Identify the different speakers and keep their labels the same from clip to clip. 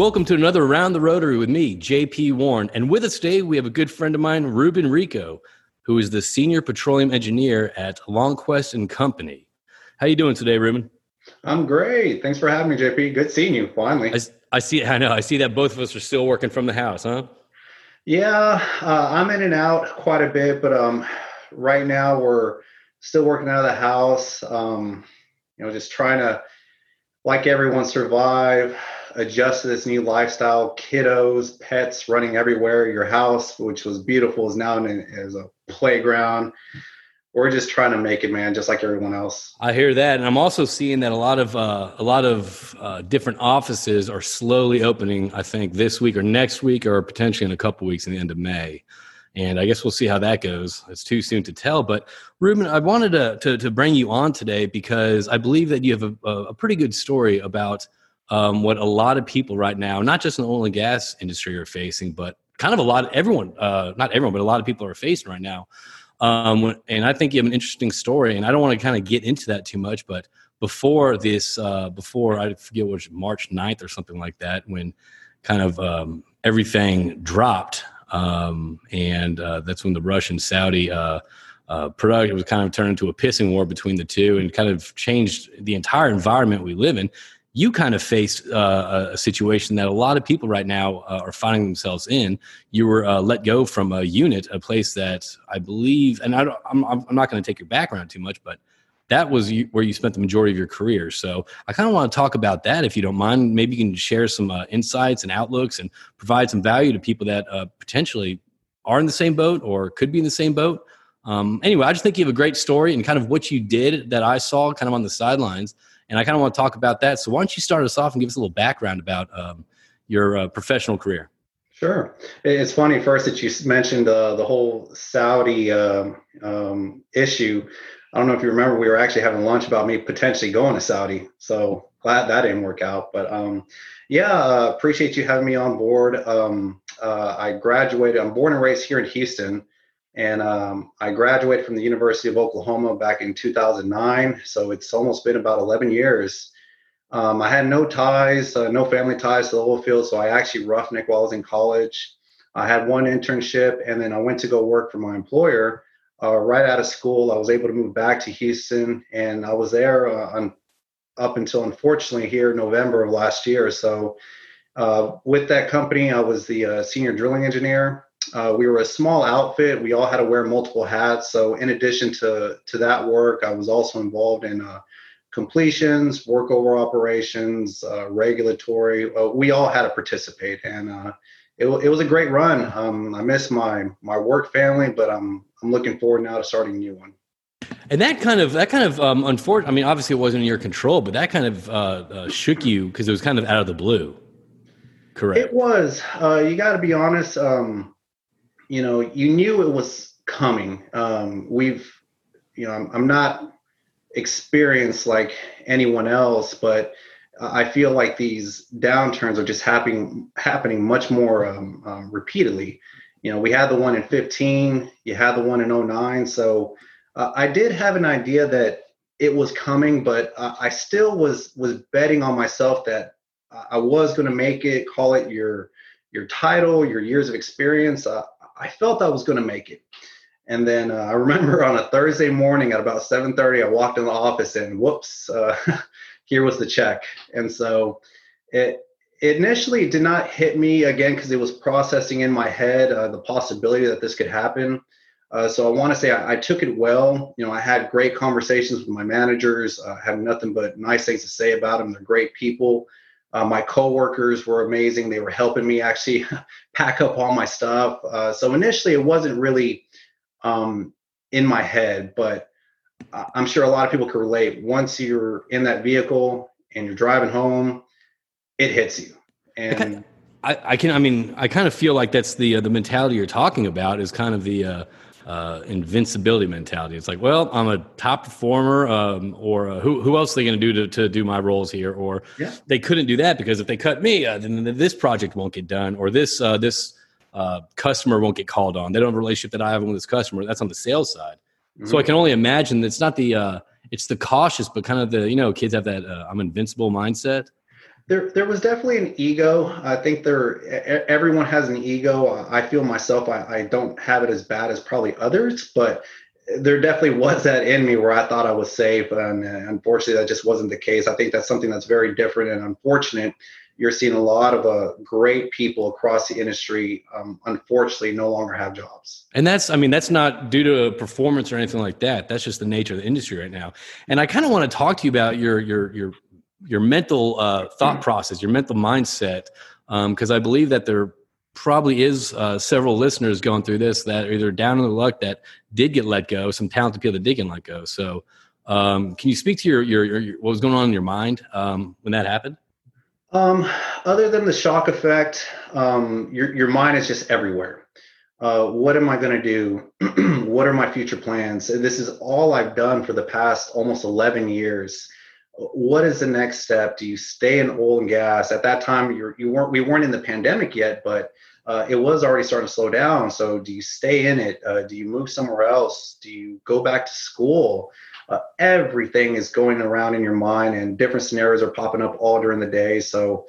Speaker 1: Welcome to another Around the Rotary with me, JP Warren. And with us today, we have a good friend of mine, Ruben Rico, who is the Senior Petroleum Engineer at Longquest and Company. How you doing today, Ruben?
Speaker 2: I'm great. Thanks for having me, JP. Good seeing you finally.
Speaker 1: I, I see. I know. I see that both of us are still working from the house, huh?
Speaker 2: Yeah, uh, I'm in and out quite a bit, but um, right now we're still working out of the house. Um, you know, just trying to, like everyone, survive adjust to this new lifestyle. Kiddos, pets running everywhere. Your house, which was beautiful, is now as a playground. We're just trying to make it, man, just like everyone else.
Speaker 1: I hear that, and I'm also seeing that a lot of uh, a lot of uh, different offices are slowly opening. I think this week or next week, or potentially in a couple weeks in the end of May. And I guess we'll see how that goes. It's too soon to tell. But Ruben, I wanted to, to, to bring you on today because I believe that you have a, a pretty good story about um, what a lot of people right now, not just in the oil and gas industry, are facing, but kind of a lot of everyone, uh, not everyone, but a lot of people are facing right now. Um, and I think you have an interesting story, and I don't want to kind of get into that too much, but before this, uh, before I forget was March 9th or something like that, when kind of um, everything dropped, um, and uh, that's when the Russian Saudi uh, uh, product was kind of turned into a pissing war between the two, and kind of changed the entire environment we live in you kind of faced uh, a situation that a lot of people right now uh, are finding themselves in. You were uh, let go from a unit, a place that I believe, and I am I'm, I'm not going to take your background too much, but that was you, where you spent the majority of your career. So I kind of want to talk about that if you don't mind. Maybe you can share some uh, insights and outlooks and provide some value to people that uh, potentially are in the same boat or could be in the same boat. Um, anyway, I just think you have a great story and kind of what you did that I saw kind of on the sidelines and I kind of want to talk about that. So why don't you start us off and give us a little background about um, your uh, professional career?
Speaker 2: Sure. It's funny first that you mentioned uh, the whole Saudi uh, um, issue. I don't know if you remember, we were actually having lunch about me potentially going to Saudi. So glad that didn't work out. But um, yeah, uh, appreciate you having me on board. Um, uh, I graduated, I'm born and raised here in Houston. And um, I graduated from the University of Oklahoma back in 2009. So it's almost been about 11 years. Um, I had no ties, uh, no family ties to the oil field. So I actually roughneck while I was in college. I had one internship and then I went to go work for my employer. Uh, right out of school, I was able to move back to Houston and I was there uh, on, up until unfortunately here November of last year. So uh, with that company, I was the uh, senior drilling engineer. Uh, we were a small outfit. We all had to wear multiple hats. So, in addition to to that work, I was also involved in uh, completions, workover operations, uh, regulatory. Uh, we all had to participate, and uh, it, it was a great run. Um, I miss my my work family, but I'm I'm looking forward now to starting a new one.
Speaker 1: And that kind of that kind of um, unfortunate. I mean, obviously it wasn't in your control, but that kind of uh, shook you because it was kind of out of the blue. Correct.
Speaker 2: It was. you got to be honest. Um, you know, you knew it was coming. Um, we've, you know, I'm, I'm not experienced like anyone else, but I feel like these downturns are just happening happening much more um, um, repeatedly. You know, we had the one in 15, you had the one in 09. So uh, I did have an idea that it was coming, but uh, I still was was betting on myself that I was going to make it. Call it your your title, your years of experience. Uh, I felt I was going to make it. And then uh, I remember on a Thursday morning at about 7:30, I walked in the office and whoops, uh, here was the check. And so it, it initially did not hit me again because it was processing in my head uh, the possibility that this could happen. Uh, so I want to say I, I, took it well. You know, I had great conversations with my managers. I had nothing but nice things to say about them. They're great people. Uh, my coworkers were amazing. They were helping me actually pack up all my stuff. Uh, so initially, it wasn't really um, in my head, but I'm sure a lot of people can relate. Once you're in that vehicle and you're driving home, it hits you. And
Speaker 1: I, I can, I mean, I kind of feel like that's the uh, the mentality you're talking about is kind of the uh, invincibility mentality. It's like, well, I'm a top performer, um, or uh, who who else are they going to do to to do my roles here? Or yeah. they couldn't do that because if they cut me, uh, then this project won't get done, or this uh, this uh, customer won't get called on. They don't have a relationship that I have with this customer. That's on the sales side. Mm-hmm. So I can only imagine it's not the uh, it's the cautious, but kind of the you know kids have that I'm invincible mindset.
Speaker 2: There there was definitely an ego. I think there everyone has an ego. I feel myself I, I don't have it as bad as probably others, but there definitely was that in me where I thought I was safe, and unfortunately that just wasn't the case. I think that's something that's very different and unfortunate. You're seeing a lot of uh, great people across the industry, um, unfortunately, no longer have jobs.
Speaker 1: And that's, I mean, that's not due to performance or anything like that. That's just the nature of the industry right now. And I kind of want to talk to you about your your your your mental uh, thought mm-hmm. process, your mental mindset, because um, I believe that there probably is uh, several listeners going through this that are either down in the luck that did get let go, some talented people that did get let go. So, um, can you speak to your, your, your, what was going on in your mind um, when that happened?
Speaker 2: Um, other than the shock effect, um, your your mind is just everywhere. Uh, what am I going to do? what are my future plans? And this is all I've done for the past almost 11 years what is the next step? Do you stay in oil and gas? At that time, you're, you weren't we weren't in the pandemic yet, but uh, it was already starting to slow down. So, do you stay in it? Uh, do you move somewhere else? Do you go back to school? Uh, everything is going around in your mind, and different scenarios are popping up all during the day. So,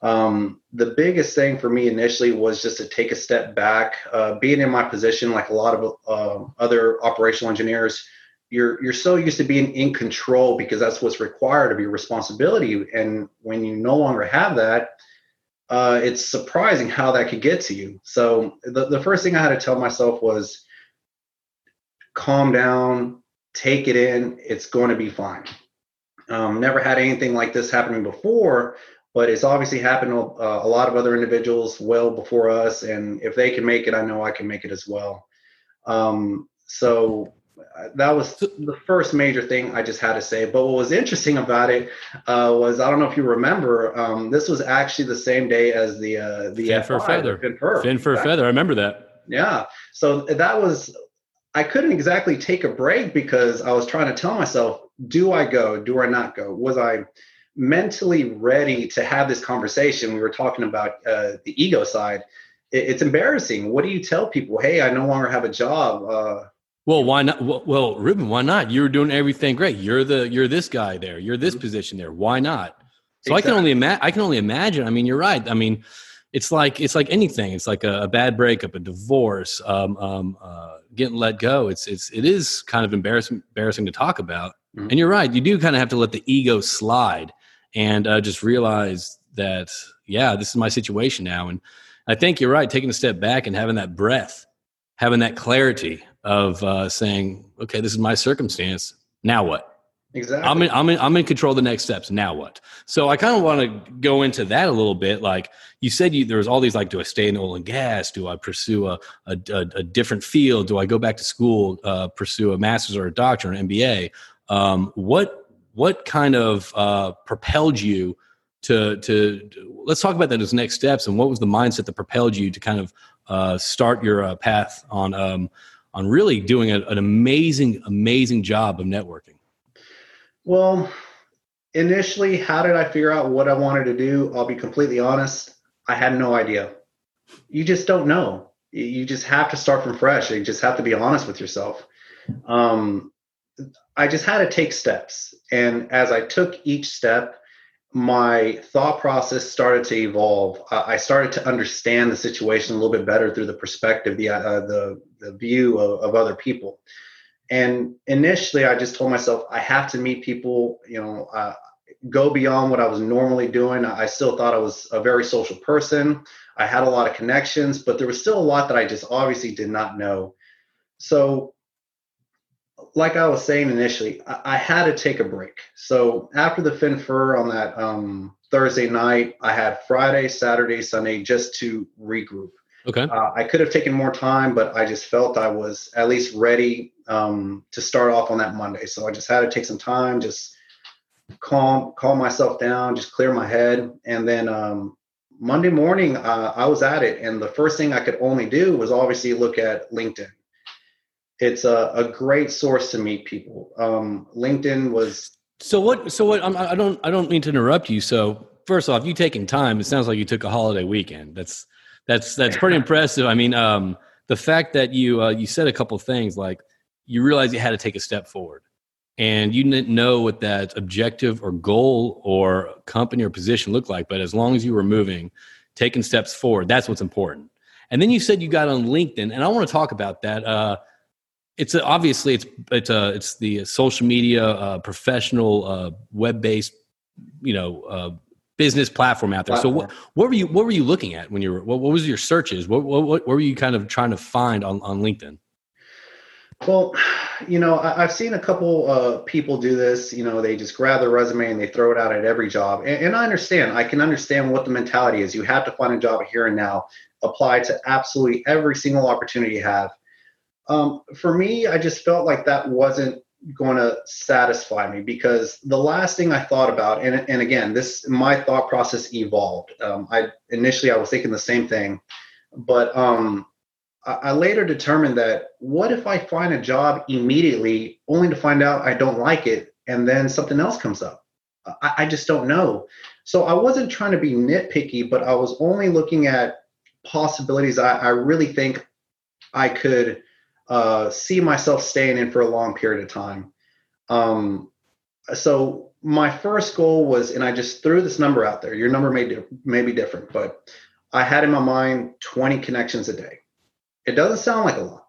Speaker 2: um, the biggest thing for me initially was just to take a step back. Uh, being in my position, like a lot of uh, other operational engineers, you're you're so used to being in control because that's what's required of your responsibility. And when you no longer have that uh, it's surprising how that could get to you. So the, the first thing i had to tell myself was calm down take it in it's going to be fine. Um, never had anything like this happening before but it's obviously happened to uh, a lot of other individuals well before us and if they can make it i know i can make it as well. Um, so that was the first major thing I just had to say. But what was interesting about it uh, was I don't know if you remember, um, this was actually the same day as the uh, the
Speaker 1: fin for feather. Fin for, fin for feather. I remember that.
Speaker 2: Yeah. So that was I couldn't exactly take a break because I was trying to tell myself, do I go? Do I not go? Was I mentally ready to have this conversation? We were talking about uh, the ego side. It, it's embarrassing. What do you tell people? Hey, I no longer have a job.
Speaker 1: Well, why not? Well, well, Ruben, why not? You're doing everything great. You're the you're this guy there. You're this mm-hmm. position there. Why not? So exactly. I can only imagine. I can only imagine. I mean, you're right. I mean, it's like it's like anything. It's like a, a bad breakup, a divorce, um, um, uh, getting let go. It's it's it is kind of embarrassing embarrassing to talk about. Mm-hmm. And you're right. You do kind of have to let the ego slide and uh, just realize that yeah, this is my situation now. And I think you're right. Taking a step back and having that breath, having that clarity of uh, saying, okay, this is my circumstance. Now what?
Speaker 2: Exactly.
Speaker 1: I'm in, I'm in, I'm in control of the next steps. Now what? So I kind of want to go into that a little bit. Like you said, you, there was all these like, do I stay in oil and gas? Do I pursue a, a, a different field? Do I go back to school, uh, pursue a master's or a doctorate, an MBA? Um, what what kind of uh, propelled you to to let's talk about those next steps and what was the mindset that propelled you to kind of uh, start your uh, path on um, on really doing a, an amazing, amazing job of networking?
Speaker 2: Well, initially, how did I figure out what I wanted to do? I'll be completely honest. I had no idea. You just don't know. You just have to start from fresh. You just have to be honest with yourself. Um, I just had to take steps. And as I took each step, my thought process started to evolve. I started to understand the situation a little bit better through the perspective, the uh, the the view of, of other people. And initially, I just told myself I have to meet people. You know, uh, go beyond what I was normally doing. I still thought I was a very social person. I had a lot of connections, but there was still a lot that I just obviously did not know. So like I was saying initially, I, I, had to take a break. So after the Fin-Fur on that um, Thursday night, I had Friday, Saturday, Sunday just to regroup.
Speaker 1: Okay. Uh,
Speaker 2: I could have taken more time, but I just felt I was at least ready um, to start off on that Monday. So I just had to take some time, just calm, calm myself down, just clear my head, and then um, Monday morning uh, I was at it. And the first thing I could only do was obviously look at LinkedIn it's a, a great source to meet people. Um, LinkedIn was.
Speaker 1: So what? So what? I'm, I don't. I don't mean to interrupt you. So first off, you taking time. It sounds like you took a holiday weekend. That's that's that's pretty impressive. I mean, um, the fact that you uh, you said a couple things like you realized you had to take a step forward, and you didn't know what that objective or goal or company or position looked like. But as long as you were moving, taking steps forward, that's what's important. And then you said you got on LinkedIn, and I want to talk about that. Uh, it's a, obviously it's it's a, it's the social media uh, professional uh, web based you know uh, business platform out there. So what what were you what were you looking at when you were what, what was your searches? What, what what were you kind of trying to find on on LinkedIn?
Speaker 2: Well, you know, I, have seen a couple uh, people do this. You know, they just grab their resume and they throw it out at every job. And, and, I understand. I can understand what the mentality is. You have to find a job here and now. Apply to absolutely every single opportunity you have. Um, for me, I just felt like that wasn't going to satisfy me because the last thing I thought about, and, and again, this my thought process evolved. Um, I initially I was thinking the same thing, but um, I, I later determined that what if I find a job immediately, only to find out I don't like it, and then something else comes up. I, I just don't know. So I wasn't trying to be nitpicky, but I was only looking at possibilities I, I really think I could uh, see myself staying in for a long period of time. Um, so my first goal was, and I just threw this number out there. Your number may may be different, but I had in my mind 20 connections a day. It doesn't sound like a lot,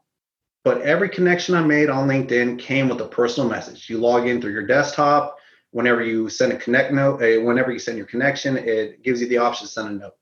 Speaker 2: but every connection I made on LinkedIn came with a personal message. You log in through your desktop. Whenever you send a connect note, uh, whenever you send your connection, it gives you the option to send a note.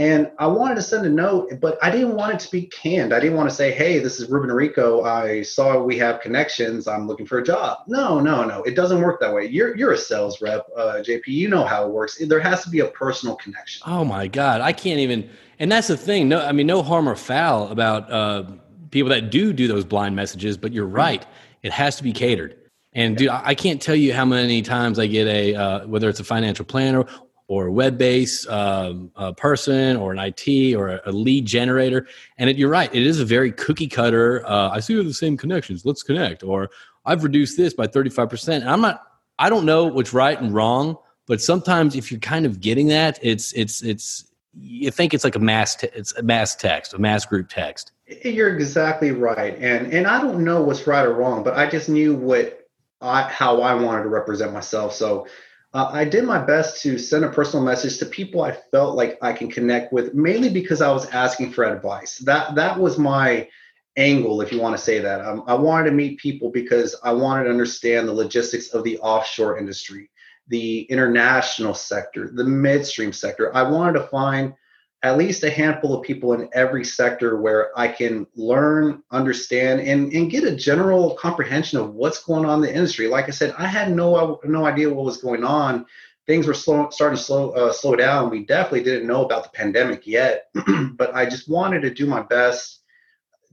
Speaker 2: And I wanted to send a note, but I didn't want it to be canned. I didn't want to say, hey, this is Ruben Rico. I saw we have connections. I'm looking for a job. No, no, no. It doesn't work that way. You're you're a sales rep, uh, JP. You know how it works. There has to be a personal connection.
Speaker 1: Oh my God. I can't even and that's the thing. No, I mean, no harm or foul about uh, people that do do those blind messages, but you're right. It has to be catered. And dude, I can't tell you how many times I get a uh, whether it's a financial planner or a web-based um, person or an IT or a, a lead generator. And it, you're right, it is a very cookie cutter. Uh, I see you the same connections. Let's connect. Or I've reduced this by 35%. And I'm not. I don't know what's right and wrong, but sometimes if you're kind of getting that, it's it's it's you think it's like a mass te- it's a mass text, a mass group text.
Speaker 2: You're exactly right, and and I don't know what's right or wrong, but I just knew what I how I wanted to represent myself. So uh, I did my best to send a personal message to people I felt like I can connect with, mainly because I was asking for advice. That that was my angle, if you want to say that. Um, I wanted to meet people because I wanted to understand the logistics of the offshore industry, the international sector, the midstream sector. I wanted to find at least a handful of people in every sector where I can learn, understand, and, and get a general comprehension of what's going on in the industry. Like I said, I had no no idea what was going on. Things were slow, starting to slow uh, slow down. We definitely didn't know about the pandemic yet, but I just wanted to do my best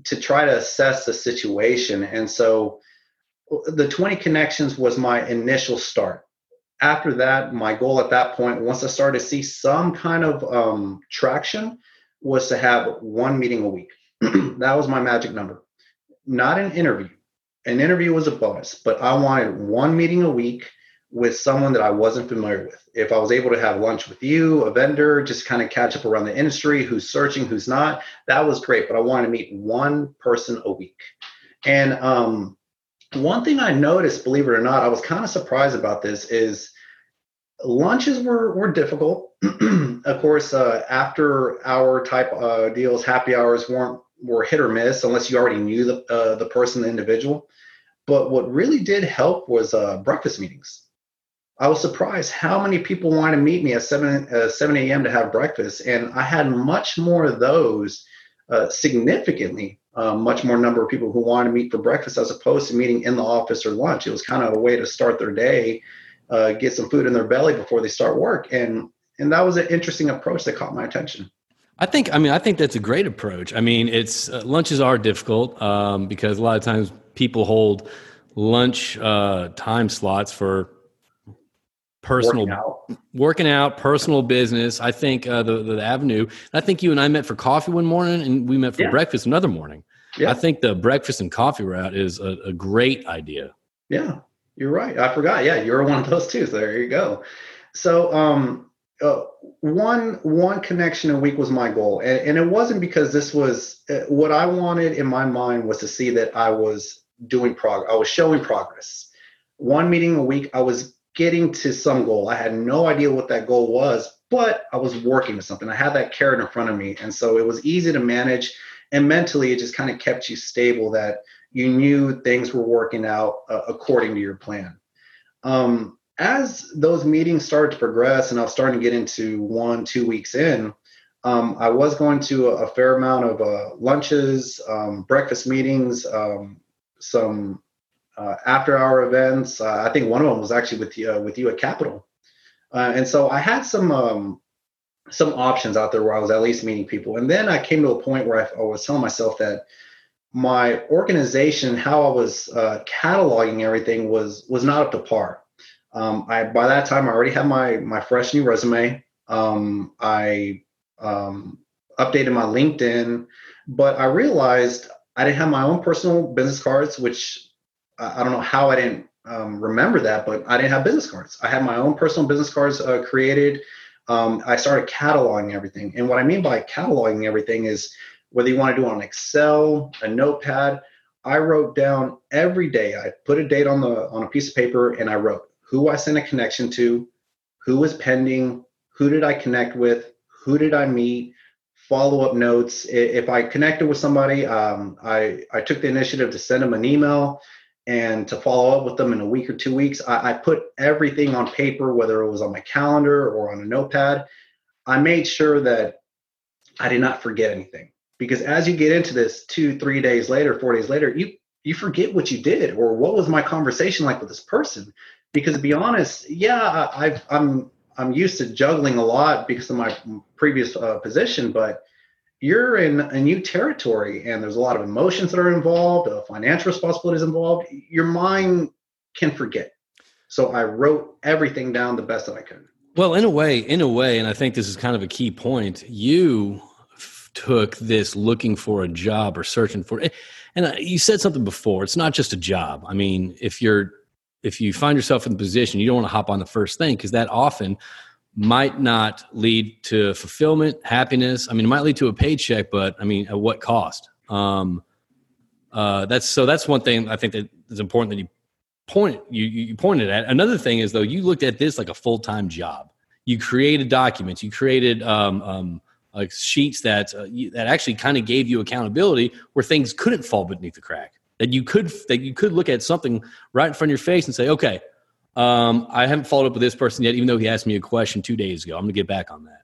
Speaker 2: to try to assess the situation. And so, the 20 connections was my initial start after that, my goal at that point, once I started to see some kind of um, traction, was to have one meeting a week. that was my magic number. Not an interview. An interview was a bonus, but I wanted one meeting a week with someone that I wasn't familiar with. If I was able to have lunch with you, a vendor, just kind of catch up around the industry, who's searching, who's not, that was great. But I wanted to meet one person a week. And um, one thing I noticed, believe it or not, I was kind of surprised about this is lunches were were difficult. of course, uh, after hour type uh, deals, happy hours weren't were hit or miss unless you already knew the uh, the person, the individual. But what really did help was uh, breakfast meetings. I was surprised how many people wanted to meet me at 7, uh, 7 a.m. to have breakfast. And I had much more of those, uh, significantly uh, much more number of people who wanted to meet for breakfast as opposed to meeting in the office or lunch. It was kind of a way to start their day, uh, get some food in their belly before they start work, and and that was an interesting approach that caught my attention.
Speaker 1: I think. I mean, I think that's a great approach. I mean, it's uh, lunches are difficult um, because a lot of times people hold lunch uh, time slots for personal working out. working out, personal business. I think uh, the, the avenue. I think you and I met for coffee one morning, and we met for yeah. breakfast another morning. Yeah. I think the breakfast and coffee route is a, a, great idea.
Speaker 2: Yeah, you're right. I forgot. Yeah, you're one of those too. So there you go. So um, uh, one one connection a week was my goal, and, and it wasn't because this was uh, what I wanted in my mind was to see that I was doing progress. I was showing progress. one meeting a week. I was getting to some goal. I had no idea what that goal was, but I was working with something. I had that carrot in front of me. And so it was easy to manage. And mentally, it just kind of kept you stable that you knew things were working out uh, according to your plan. Um, as those meetings started to progress and I was starting to get into one, two weeks in, um, I was going to a, a fair amount of uh, lunches, um, breakfast meetings, um, some uh, after hour events. Uh, I think one of them was actually with you, uh, with you at Capital. Uh, and so I had some um, some options out there where I was at least meeting people. And then I came to a point where I, I was telling myself that my organization, how I was uh, cataloging everything, was was not up to par. Um, I by that time I already had my my fresh new resume. Um, I um, updated my LinkedIn, but I realized I didn't have my own personal business cards, which I don't know how I didn't um, remember that, but I didn't have business cards. I had my own personal business cards uh, created. Um, I started cataloging everything. And what I mean by cataloging everything is whether you want to do it on Excel, a notepad, I wrote down every day. I put a date on the on a piece of paper and I wrote who I sent a connection to, who was pending, who did I connect with, who did I meet, follow up notes. If I connected with somebody, um, I I took the initiative to send them an email and to follow up with them in a week or two weeks. I, I, put everything on paper, whether it was on my calendar or on a notepad. I made sure that I did not forget anything because as you get into this two, three days later, four days later, you you forget what you did or what was my conversation like with this person. Because to be honest, yeah, I've, I'm I'm used to juggling a lot because of my previous uh, position, but you're in a new territory and there's a lot of emotions that are involved, uh, financial responsibilities involved. Your mind can forget. So I wrote everything down the best that I could.
Speaker 1: Well, in a way, in a way, and I think this is kind of a key point. You f- took this looking for a job or searching for it, and uh, you said something before. It's not just a job. I mean, if you're if you find yourself in the position, you don't want to hop on the first thing because that often might not lead to fulfillment, happiness. I mean, it might lead to a paycheck, but I mean, at what cost? Um, uh, that's so. That's one thing I think that is important that you point you you pointed at. Another thing is though, you looked at this like a full time job. You created documents. You created um, um, like sheets that uh, you, that actually kind of gave you accountability where things couldn't fall beneath the crack. That you could that you could look at something right in front of your face and say, okay, um, I haven't followed up with this person yet, even though he asked me a question two days ago. I'm to get back on that.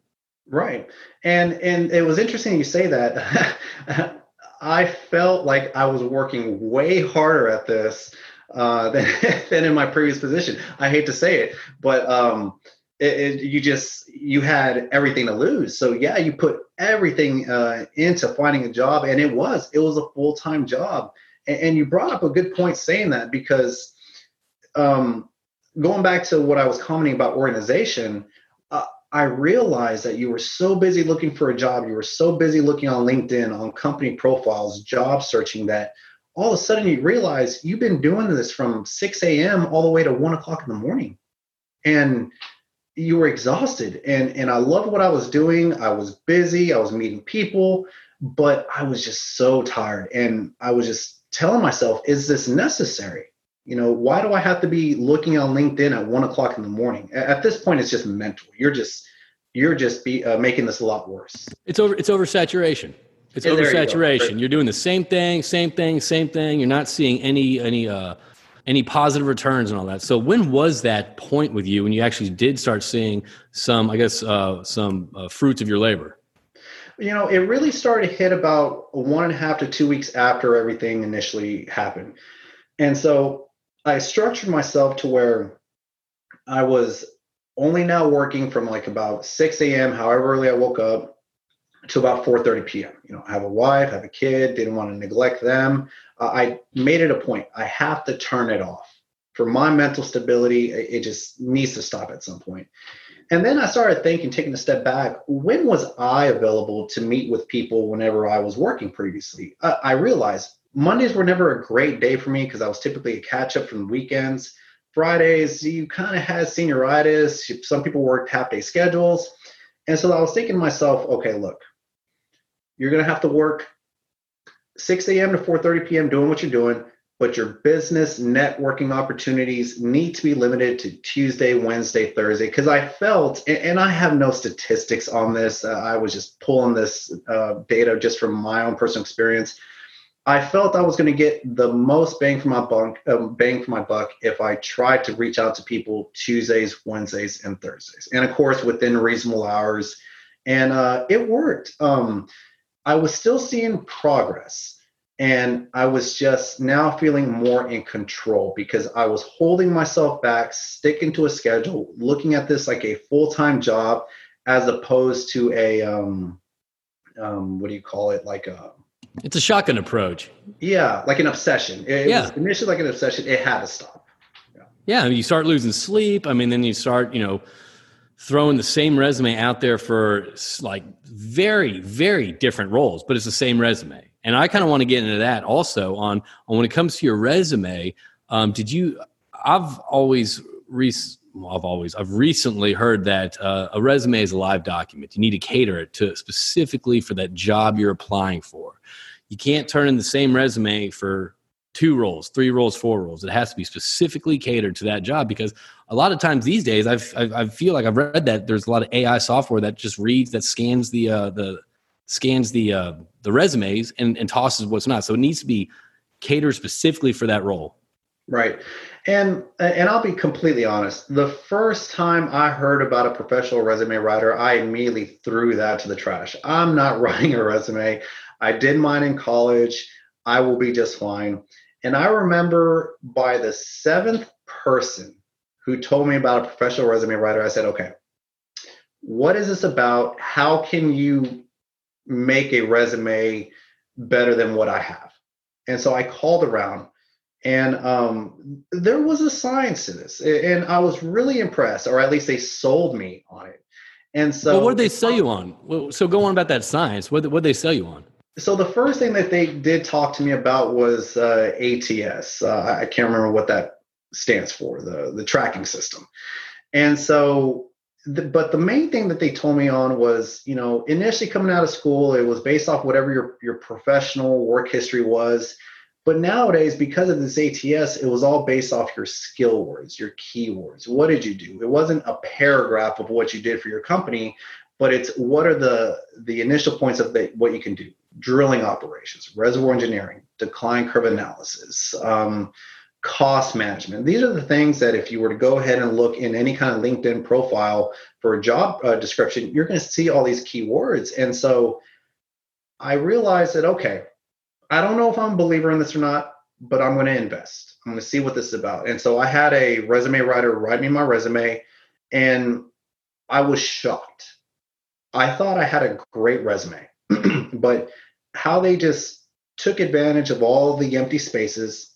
Speaker 2: Right, and and it was interesting you say that. I felt like I was working way harder at this uh, than than in my previous position. I hate to say it, but um, it, it, you just you had everything to lose. So yeah, you put everything uh, into finding a job, and it was it was a full time job. And, and, you brought up a good point saying that because um, going back to what I was commenting about organization, uh, I realized that you were so busy looking for a job, you were so busy looking on LinkedIn, on company profiles, job searching that all of a sudden you realize you've been doing this from 6 a.m. all the way to one o'clock in the morning. And you were exhausted. And and I loved what I was doing. I was busy, I was meeting people, but I was just so tired. And I was just telling myself, is this necessary? You know why do i have to be looking on linkedin at one o'clock in the morning? At this point it's just mental. You're just you're just be uh, making this a lot worse.
Speaker 1: It's over it's oversaturation. It's yeah, oversaturation you are doing the same thing same thing same thing. You're not seeing any any uh any positive returns and all that. So when was that point with you when you actually did start seeing some i guess uh some uh, fruits of your labor?
Speaker 2: You know it really started to hit about one and a half to two weeks after everything initially happened. And so I structured myself to where I was only now working from like about 6 a.m., however early I woke up, to about 4:30 p.m. You know, I have a wife, I have a kid, didn't want to neglect them. Uh, I made it a point. I have to turn it off for my mental stability. It just needs to stop at some point. And then I started thinking, taking a step back, when was I available to meet with people whenever I was working previously? Uh, I realized Mondays were never a great day for me because I was typically a catch up from the weekends. Fridays, you kind of had senioritis. Some people worked half day schedules. And so I was thinking to myself, okay, look, you're going to have to work 6 a.m. to 4.30 p.m. doing what you're doing. but your business networking opportunities need to be limited to Tuesday, Wednesday, Thursday. Because I felt, and I have no statistics on this, uh, I was just pulling this uh, data just from my own personal experience. I felt I was going to get the most bang for my buck, um, bang for my buck if I tried to reach out to people Tuesdays, Wednesdays, and Thursdays, and of course within reasonable hours. And uh, it worked. Um, I was still seeing progress and I was just now feeling more in control because I was holding myself back, sticking to a schedule, looking at this like a full time job as opposed to a, um, um, what do you call it? Like a,
Speaker 1: it's a shotgun approach.
Speaker 2: Yeah, like an obsession. It, yeah. was initially like an obsession. It had to stop.
Speaker 1: Yeah. yeah, you start losing sleep. I mean, then you start, you know, throwing the same resume out there for like very, very different roles, but it's the same resume and I kind of want to get into that also on, on when it comes to your resume. Um, did you? I've always re- I've always I've recently heard that uh, a resume is a live document. You need to cater it to specifically for that job you're applying for. You can't turn in the same resume for two roles, three roles, four roles. It has to be specifically catered to that job because a lot of times these days, I've, i I feel like I've read that there's a lot of AI software that just reads that scans the uh, the scans the uh, the resumes and, and tosses what's not. So it needs to be catered specifically for that role.
Speaker 2: Right. And and I'll be completely honest. The first time I heard about a professional resume writer, I immediately threw that to the trash. I'm not writing a resume. I did mine in college. I will be just fine. And I remember by the seventh person who told me about a professional resume writer, I said, okay, what is this about? How can you make a resume better than what I have. And so I called around and um, there was a science to this. And I was really impressed, or at least they sold me on it. And so,
Speaker 1: well, what did they sell you on? So go on about that science. What did they sell you on?
Speaker 2: So the first thing that they did talk to me about was uh, ATS. Uh, I can't remember what that stands for, the the tracking system. And so the, but the main thing that they told me on was, you know, initially coming out of school, it was based off whatever your, your professional work history was. But nowadays, because of this ATS, it was all based off your skill words, your keywords. What did you do? It wasn't a paragraph of what you did for your company, but it's what are the the initial points of the, what you can do. Drilling operations, reservoir engineering, decline curve analysis, um, cost management. These are the things that if you were to go ahead and look in any kind of LinkedIn profile for a job uh, description, you're going to see all these keywords. And so I realized that, okay, I don't know if I'm a believer in this or not, but I'm going to invest. I'm going to see what this is about. And so I had a resume writer write me my resume, and I was shocked. I thought I had a great resume, but how they just took advantage of all the empty spaces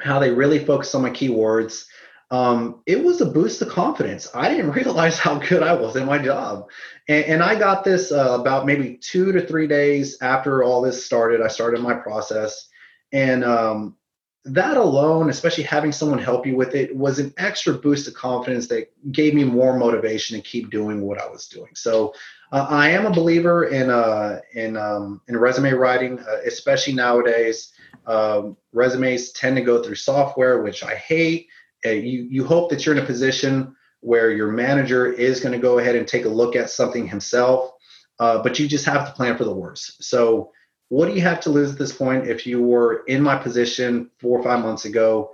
Speaker 2: how they really focused on my keywords. Um, it was a boost of confidence. I didn't realize how good I was in my job. And, and I got this uh, about maybe two to three days after all this started. I started my process. And um, that alone, especially having someone help you with it, was an extra boost of confidence that gave me more motivation to keep doing what I was doing. So uh, I am a believer in uh, in um, in resume writing, uh, especially nowadays. Um, resumes tend to go through software, which I hate. Uh, you you hope that you're in a position where your manager is going to go ahead and take a look at something himself, uh, but you just have to plan for the worst. So, what do you have to lose at this point? If you were in my position four or five months ago,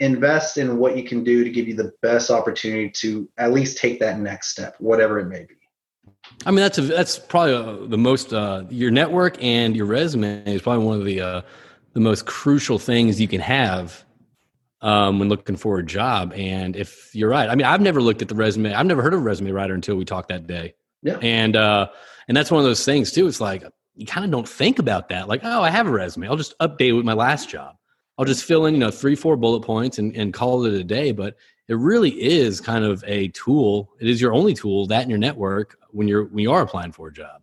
Speaker 2: invest in what you can do to give you the best opportunity to at least take that next step, whatever it may be.
Speaker 1: I mean, that's a, that's probably a, the most uh, your network and your resume is probably one of the uh, the most crucial things you can have um, when looking for a job. And if you're right, I mean, I've never looked at the resume. I've never heard of a resume writer until we talked that day.
Speaker 2: Yeah.
Speaker 1: And uh, and that's one of those things too. It's like you kind of don't think about that. Like, oh, I have a resume. I'll just update with my last job. I'll just fill in, you know, three, four bullet points and, and call it a day. But it really is kind of a tool. It is your only tool that in your network when you're when you are applying for a job.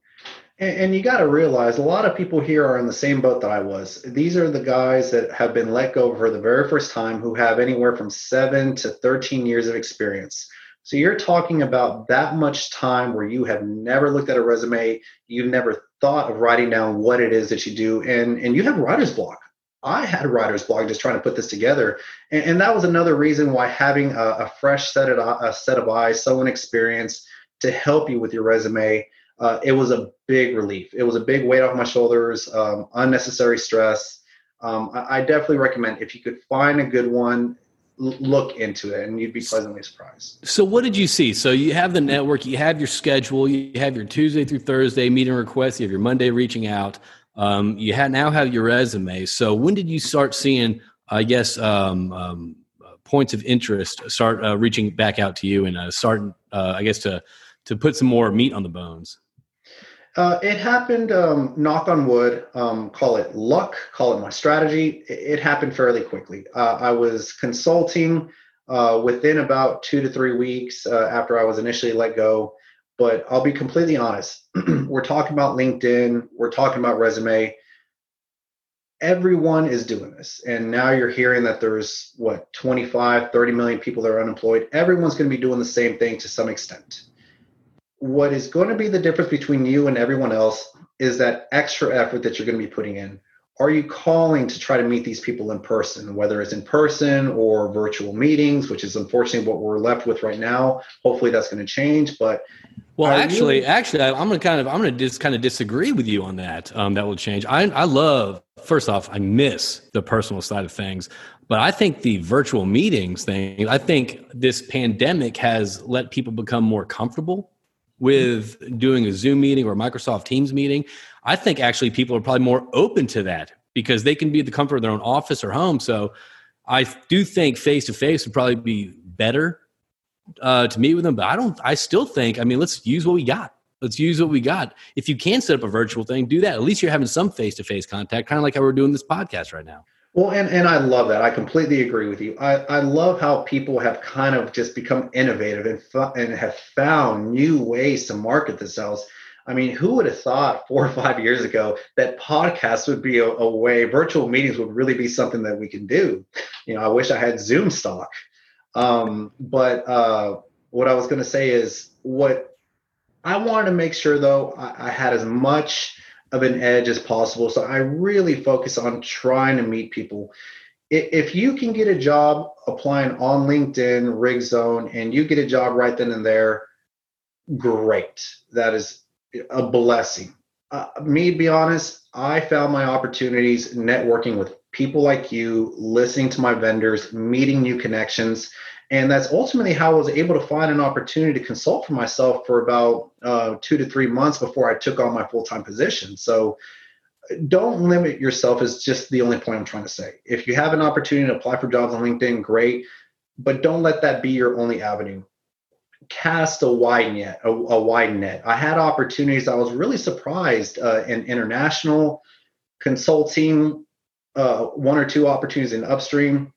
Speaker 2: And, and you got to realize a lot of people here are in the same boat that I was. These are the guys that have been let go for the very first time who have anywhere from seven to 13 years of experience. So you're talking about that much time where you have never looked at a resume, you've never thought of writing down what it is that you do, and and you have writer's block. I had writer's block just trying to put this together, and, and that was another reason why having a, a, fresh set of a set of eyes, someone experienced to help you with your resume, uh, it was a big relief. It was a big weight off my shoulders, um, unnecessary stress. Um, I, I, definitely recommend if you could find a good one, l- look into it, and you'd be pleasantly surprised.
Speaker 1: So, what did you see? So, you have the network, you have your schedule, you have your Tuesday through Thursday meeting requests, you have your Monday reaching out. Um, you have, now have your resume. So, when did you start seeing, I guess, um, um points of interest start uh, reaching back out to you and uh, starting, uh, I guess, to to put some more meat on the bones?
Speaker 2: Uh, it happened, um, knock on wood, um, call it luck, call it my strategy. It, it happened fairly quickly. Uh, I was consulting uh, within about two to three weeks uh, after I was initially let go. But I'll be completely honest. we're talking about LinkedIn, we're talking about resume. Everyone is doing this. And now you're hearing that there's what, 25, 30 million people that are unemployed. Everyone's going to be doing the same thing to some extent what is going to be the difference between you and everyone else is that extra effort that you're going to be putting in. Are you calling to try to meet these people in person, whether it's in person or virtual meetings, which is unfortunately what we're left with right now? Hopefully that's going to change. But
Speaker 1: well, actually, you- actually, I'm going to kind of, I'm going to just kind of disagree with you on that. Um, that will change. I, I love, first off, I miss the personal side of things, but I think the virtual meetings thing, I think this pandemic has let people become more comfortable with doing a Zoom meeting or Microsoft Teams meeting, I think actually people are probably more open to that because they can be at the comfort of their own office or home. So I do think face to face would probably be better uh, to meet with them. But I don't. I still think. I mean, let's use what we got. Let's use what we got. If you can set up a virtual thing, do that. At least you're having some face to face contact, kind of like how we're doing this podcast right now.
Speaker 2: Well, and, and I love that. I completely agree with you. I, I love how people have kind of just become innovative and, and have found new ways to market themselves. I mean, who would have thought four or five years ago that podcasts would be a, a, way, virtual meetings would really be something that we can do? You know, I wish I had Zoom stock. Um, but uh, what I was going to say is what I wanted to make sure, though, I, I had as much of an edge as possible. So I really focus on trying to meet people. If you can get a job applying on LinkedIn, RigZone, and you get a job right then and there, great. That is a blessing. Uh, me, to be honest, I found my opportunities networking with people like you, listening to my vendors, meeting new connections and that's ultimately how I was able to find an opportunity to consult for myself for about uh, two to three months before I took on my full time position. So don't limit yourself, is just the only point I'm trying to say. If you have an opportunity to apply for jobs on LinkedIn, great, but don't let that be your only avenue. Cast a wide net, a, a wide net. I had opportunities. I was really surprised uh, in international consulting, uh, one or two opportunities in upstream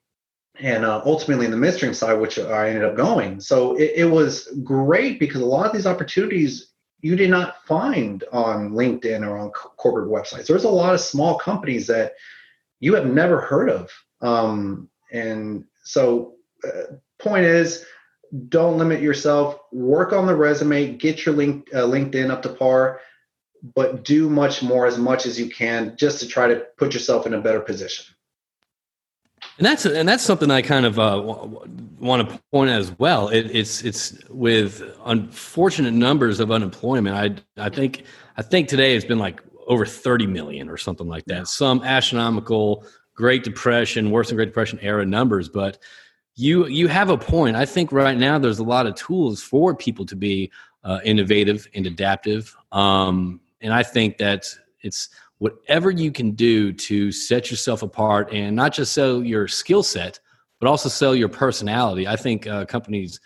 Speaker 2: and uh, ultimately in the midstream side, which I ended up going. So it, it, was great because a lot of these opportunities you did not find on LinkedIn or on co- corporate websites. There's a lot of small companies that you have never heard of. Um, and so, uh, point is, don't limit yourself. Work on the resume. Get your link, uh, LinkedIn up to par, but do much more as much as you can just to try to put yourself in a better position.
Speaker 1: And that's and that's something I kind of uh, want to point out as well. It, it's it's with unfortunate numbers of unemployment. I I think I think today it's been like over 30 million or something like that. Some astronomical Great Depression, worse than Great Depression era numbers, but you you have a point. I think right now there's a lot of tools for people to be uh, innovative and adaptive, um, and I think that it's whatever you can do to set yourself apart and not just sell your skill set, but also sell your personality. I think uh, companies,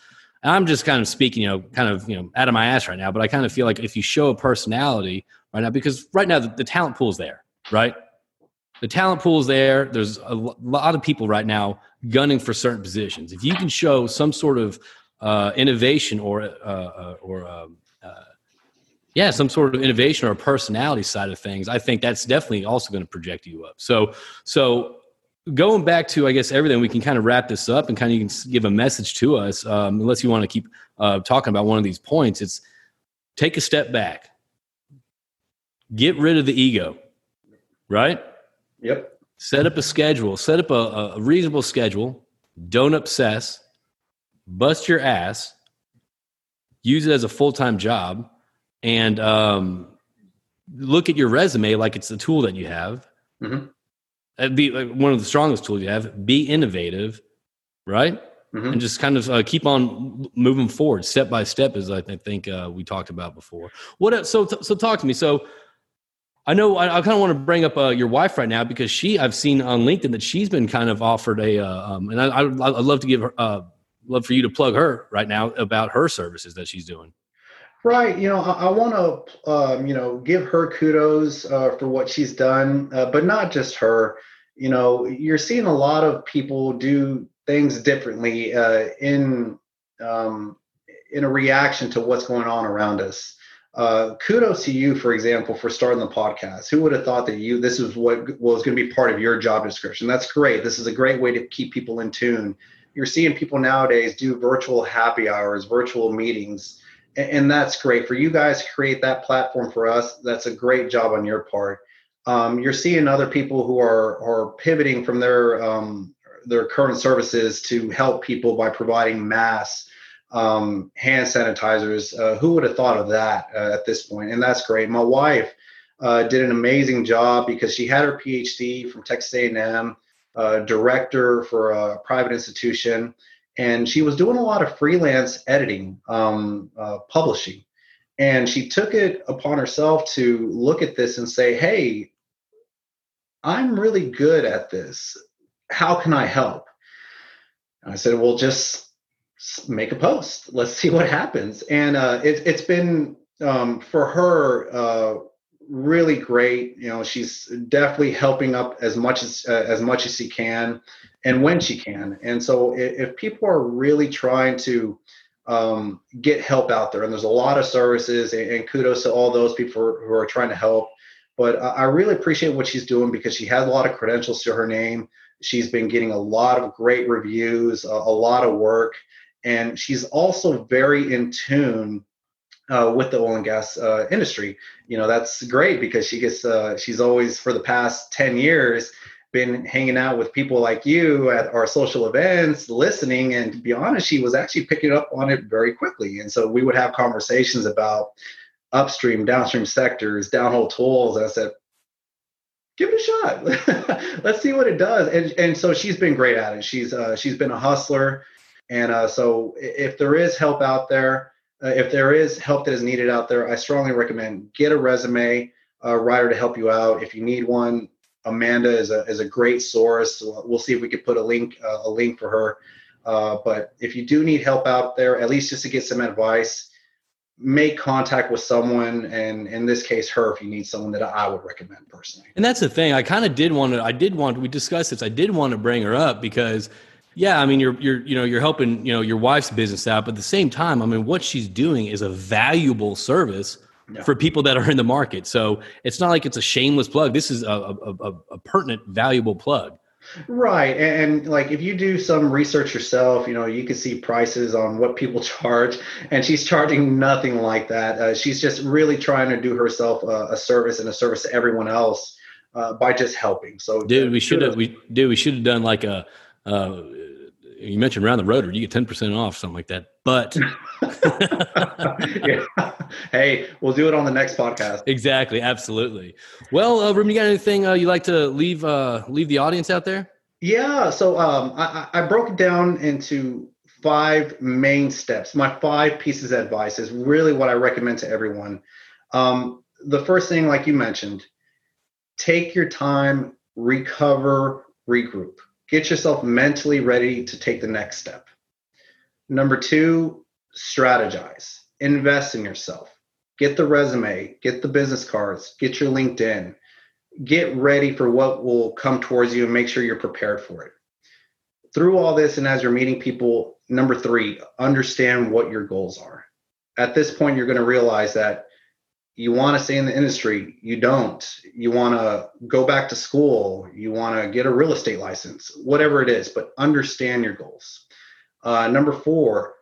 Speaker 1: I'm just kind of speaking, you know, kind of, you know, out of my ass right now, but I kind of feel like if you show a personality right now, because right now the, the talent pool is there, right? The talent pool is there. There's a lot of people right now gunning for certain positions. If you can show some sort of uh, innovation or uh, uh or um, yeah, some sort of innovation or personality side of things, I think that's definitely also going to project you up. So, so going back to, I guess, everything, we can kind of wrap this up and kind of you can give a message to us, um, unless you want to keep uh, talking about one of these points. It's take a step back, get rid of the ego, right?
Speaker 2: Yep.
Speaker 1: set up a schedule, set up a, a reasonable schedule. Don't obsess. Bust your ass. Use it as a full time job, and um, look at your resume like it's the tool that you have. Mm-hmm. Be like one of the strongest tools you have. Be innovative, right? Mm-hmm. And just kind of uh, keep on moving forward, step by step, as I think uh, we talked about before. What? So, so talk to me. So, I know I, I kind of want to bring up uh, your wife right now because she I've seen on LinkedIn that she's been kind of offered a uh, um, and I, I would love to give her uh, love for you to plug her right now about her services that she's doing.
Speaker 2: Right. You know, I, I want to, um, you know, give her kudos uh, for what she's done, uh, but not just her. You know, you're seeing a lot of people do things differently uh, in um, in a reaction to what's going on around us. Uh, kudos to you, for example, for starting the podcast. Who would have thought that you this is what was going to be part of your job description? That's great. This is a great way to keep people in tune. You're seeing people nowadays do virtual happy hours, virtual meetings and that's great for you guys to create that platform for us. That's a great job on your part. Um, you're seeing other people who are are pivoting from their um, their current services to help people by providing mass um, hand sanitizers. Uh, who would have thought of that uh, at this point? And that's great. My wife uh, did an amazing job because she had her PhD from Texas A&M, uh, director for a private institution and she was doing a lot of freelance editing, um, uh, publishing. And she took it upon herself to look at this and say, hey, I'm really good at this. How can I help? And I said, well, just make a post. Let's see what happens. And uh, it, has been um, for her uh, really great. You know, she's definitely helping up as much as uh, as much as she can, and when she can. And so, if, if people are really trying to um, get help out there, and there's a lot of services, and, and, kudos to all those people who are trying to help. But I really appreciate what she's doing because she has a lot of credentials to her name. She's been getting a lot of great reviews, a, a lot of work, and she's also very in tune uh, with the oil and gas uh, industry. You know, that's great because she gets, uh, she's always for the past 10 years been hanging out with people like you at our social events, listening. And to be honest, she was actually picking up on it very quickly. And so we would have conversations about upstream, downstream sectors, downhole tools. And I said, give it a shot. Let's see what it does. And, and so she's been great at it. She's, uh, she's been a hustler. And uh, so if there is help out there, uh, if there is help that is needed out there, I strongly recommend get a resume uh, writer to help you out. If you need one, Amanda is a is a great source. We'll see if we could put a link uh, a link for her. Uh, but if you do need help out there, at least just to get some advice, make contact with someone, and in this case, her if you need someone that I would recommend personally.
Speaker 1: And that's the thing. I kind of did want to. I did want. We discussed this. I did want to bring her up because yeah, I mean, you're you're you know you're helping you know your wife's business out, but at the same time, I mean, what she's doing is a valuable service yeah. for people that are in the market. So it's not like it's a shameless plug. This is a, a, a, a pertinent, valuable plug.
Speaker 2: Right. And, and, like if you do some research yourself, you know, you can see prices on what people charge, and she's charging nothing like that. Uh, she's just really trying to do herself a, a service and a service to everyone else uh, by just helping. So,
Speaker 1: dude, we should have we dude we should have done like a uh, you mentioned around the rotary, you get 10% off, something like that. But
Speaker 2: yeah. hey, we'll do it on the next podcast.
Speaker 1: Exactly. Absolutely. Well, uh, Ruben, you got anything uh, you like to leave, uh, leave the audience out there?
Speaker 2: Yeah. So um, I, I broke it down into five main steps. My five pieces of advice is really what I recommend to everyone. Um, the first thing, like you mentioned, take your time, recover, regroup. Get yourself mentally ready to take the next step. Number two, strategize, invest in yourself. Get the resume, get the business cards, get your LinkedIn, get ready for what will come towards you and make sure you're prepared for it. Through all this, and as you're meeting people, number three, understand what your goals are. At this point, you're going to realize that you want to stay in the industry you don't you want to go back to school you want to get a real estate license whatever it is but understand your goals uh, number four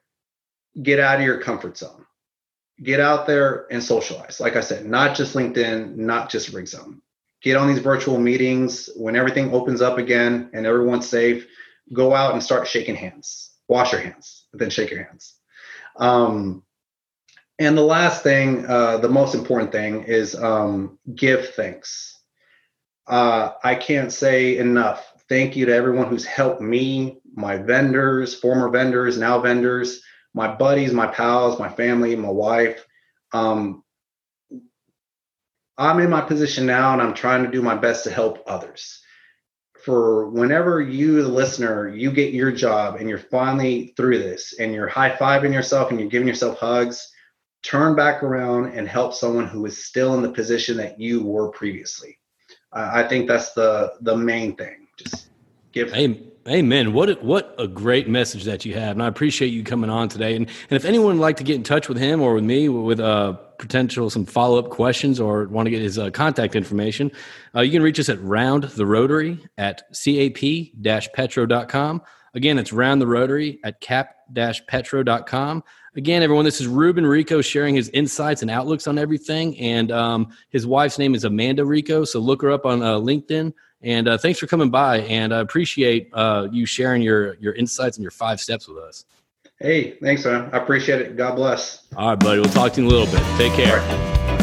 Speaker 2: get out of your comfort zone get out there and socialize like i said not just linkedin not just Rigzone get on these virtual meetings when everything opens up again and everyone's safe. Go out and start shaking hands. Wash your hands, then shake your hands. Um, and the last thing, uh, the most important thing, is um, give thanks. Uh, I can't say enough. Thank you to everyone who's helped me, my vendors, former vendors, now vendors, my buddies, my pals, my family, my wife. Um, I'm in my position now and I'm trying to do my best to help others. For whenever you, the listener, you get your job and you're finally through this and you're high fiving yourself and you're giving yourself hugs, turn back around and help someone who is still in the position that you were previously. I think that's the the main thing. Just give.
Speaker 1: Amen. What a, what a great message that you have, and I appreciate you coming on today. And and if anyone would like to get in touch with him or with me with uh, potential some follow up questions or want to get his uh, contact information, uh, you can reach us at round the rotary at cap petro.com. Again, it's round the rotary at cap petro.com. Again, everyone, this is Ruben Rico sharing his insights and outlooks on everything. And um, his wife's name is Amanda Rico. So look her up on uh, LinkedIn. And uh, thanks for coming by. And I appreciate uh, you sharing your your insights and your five steps with us.
Speaker 2: Hey, thanks, man. I appreciate it. God bless.
Speaker 1: All right, buddy. We'll talk to you in a little bit. Take care.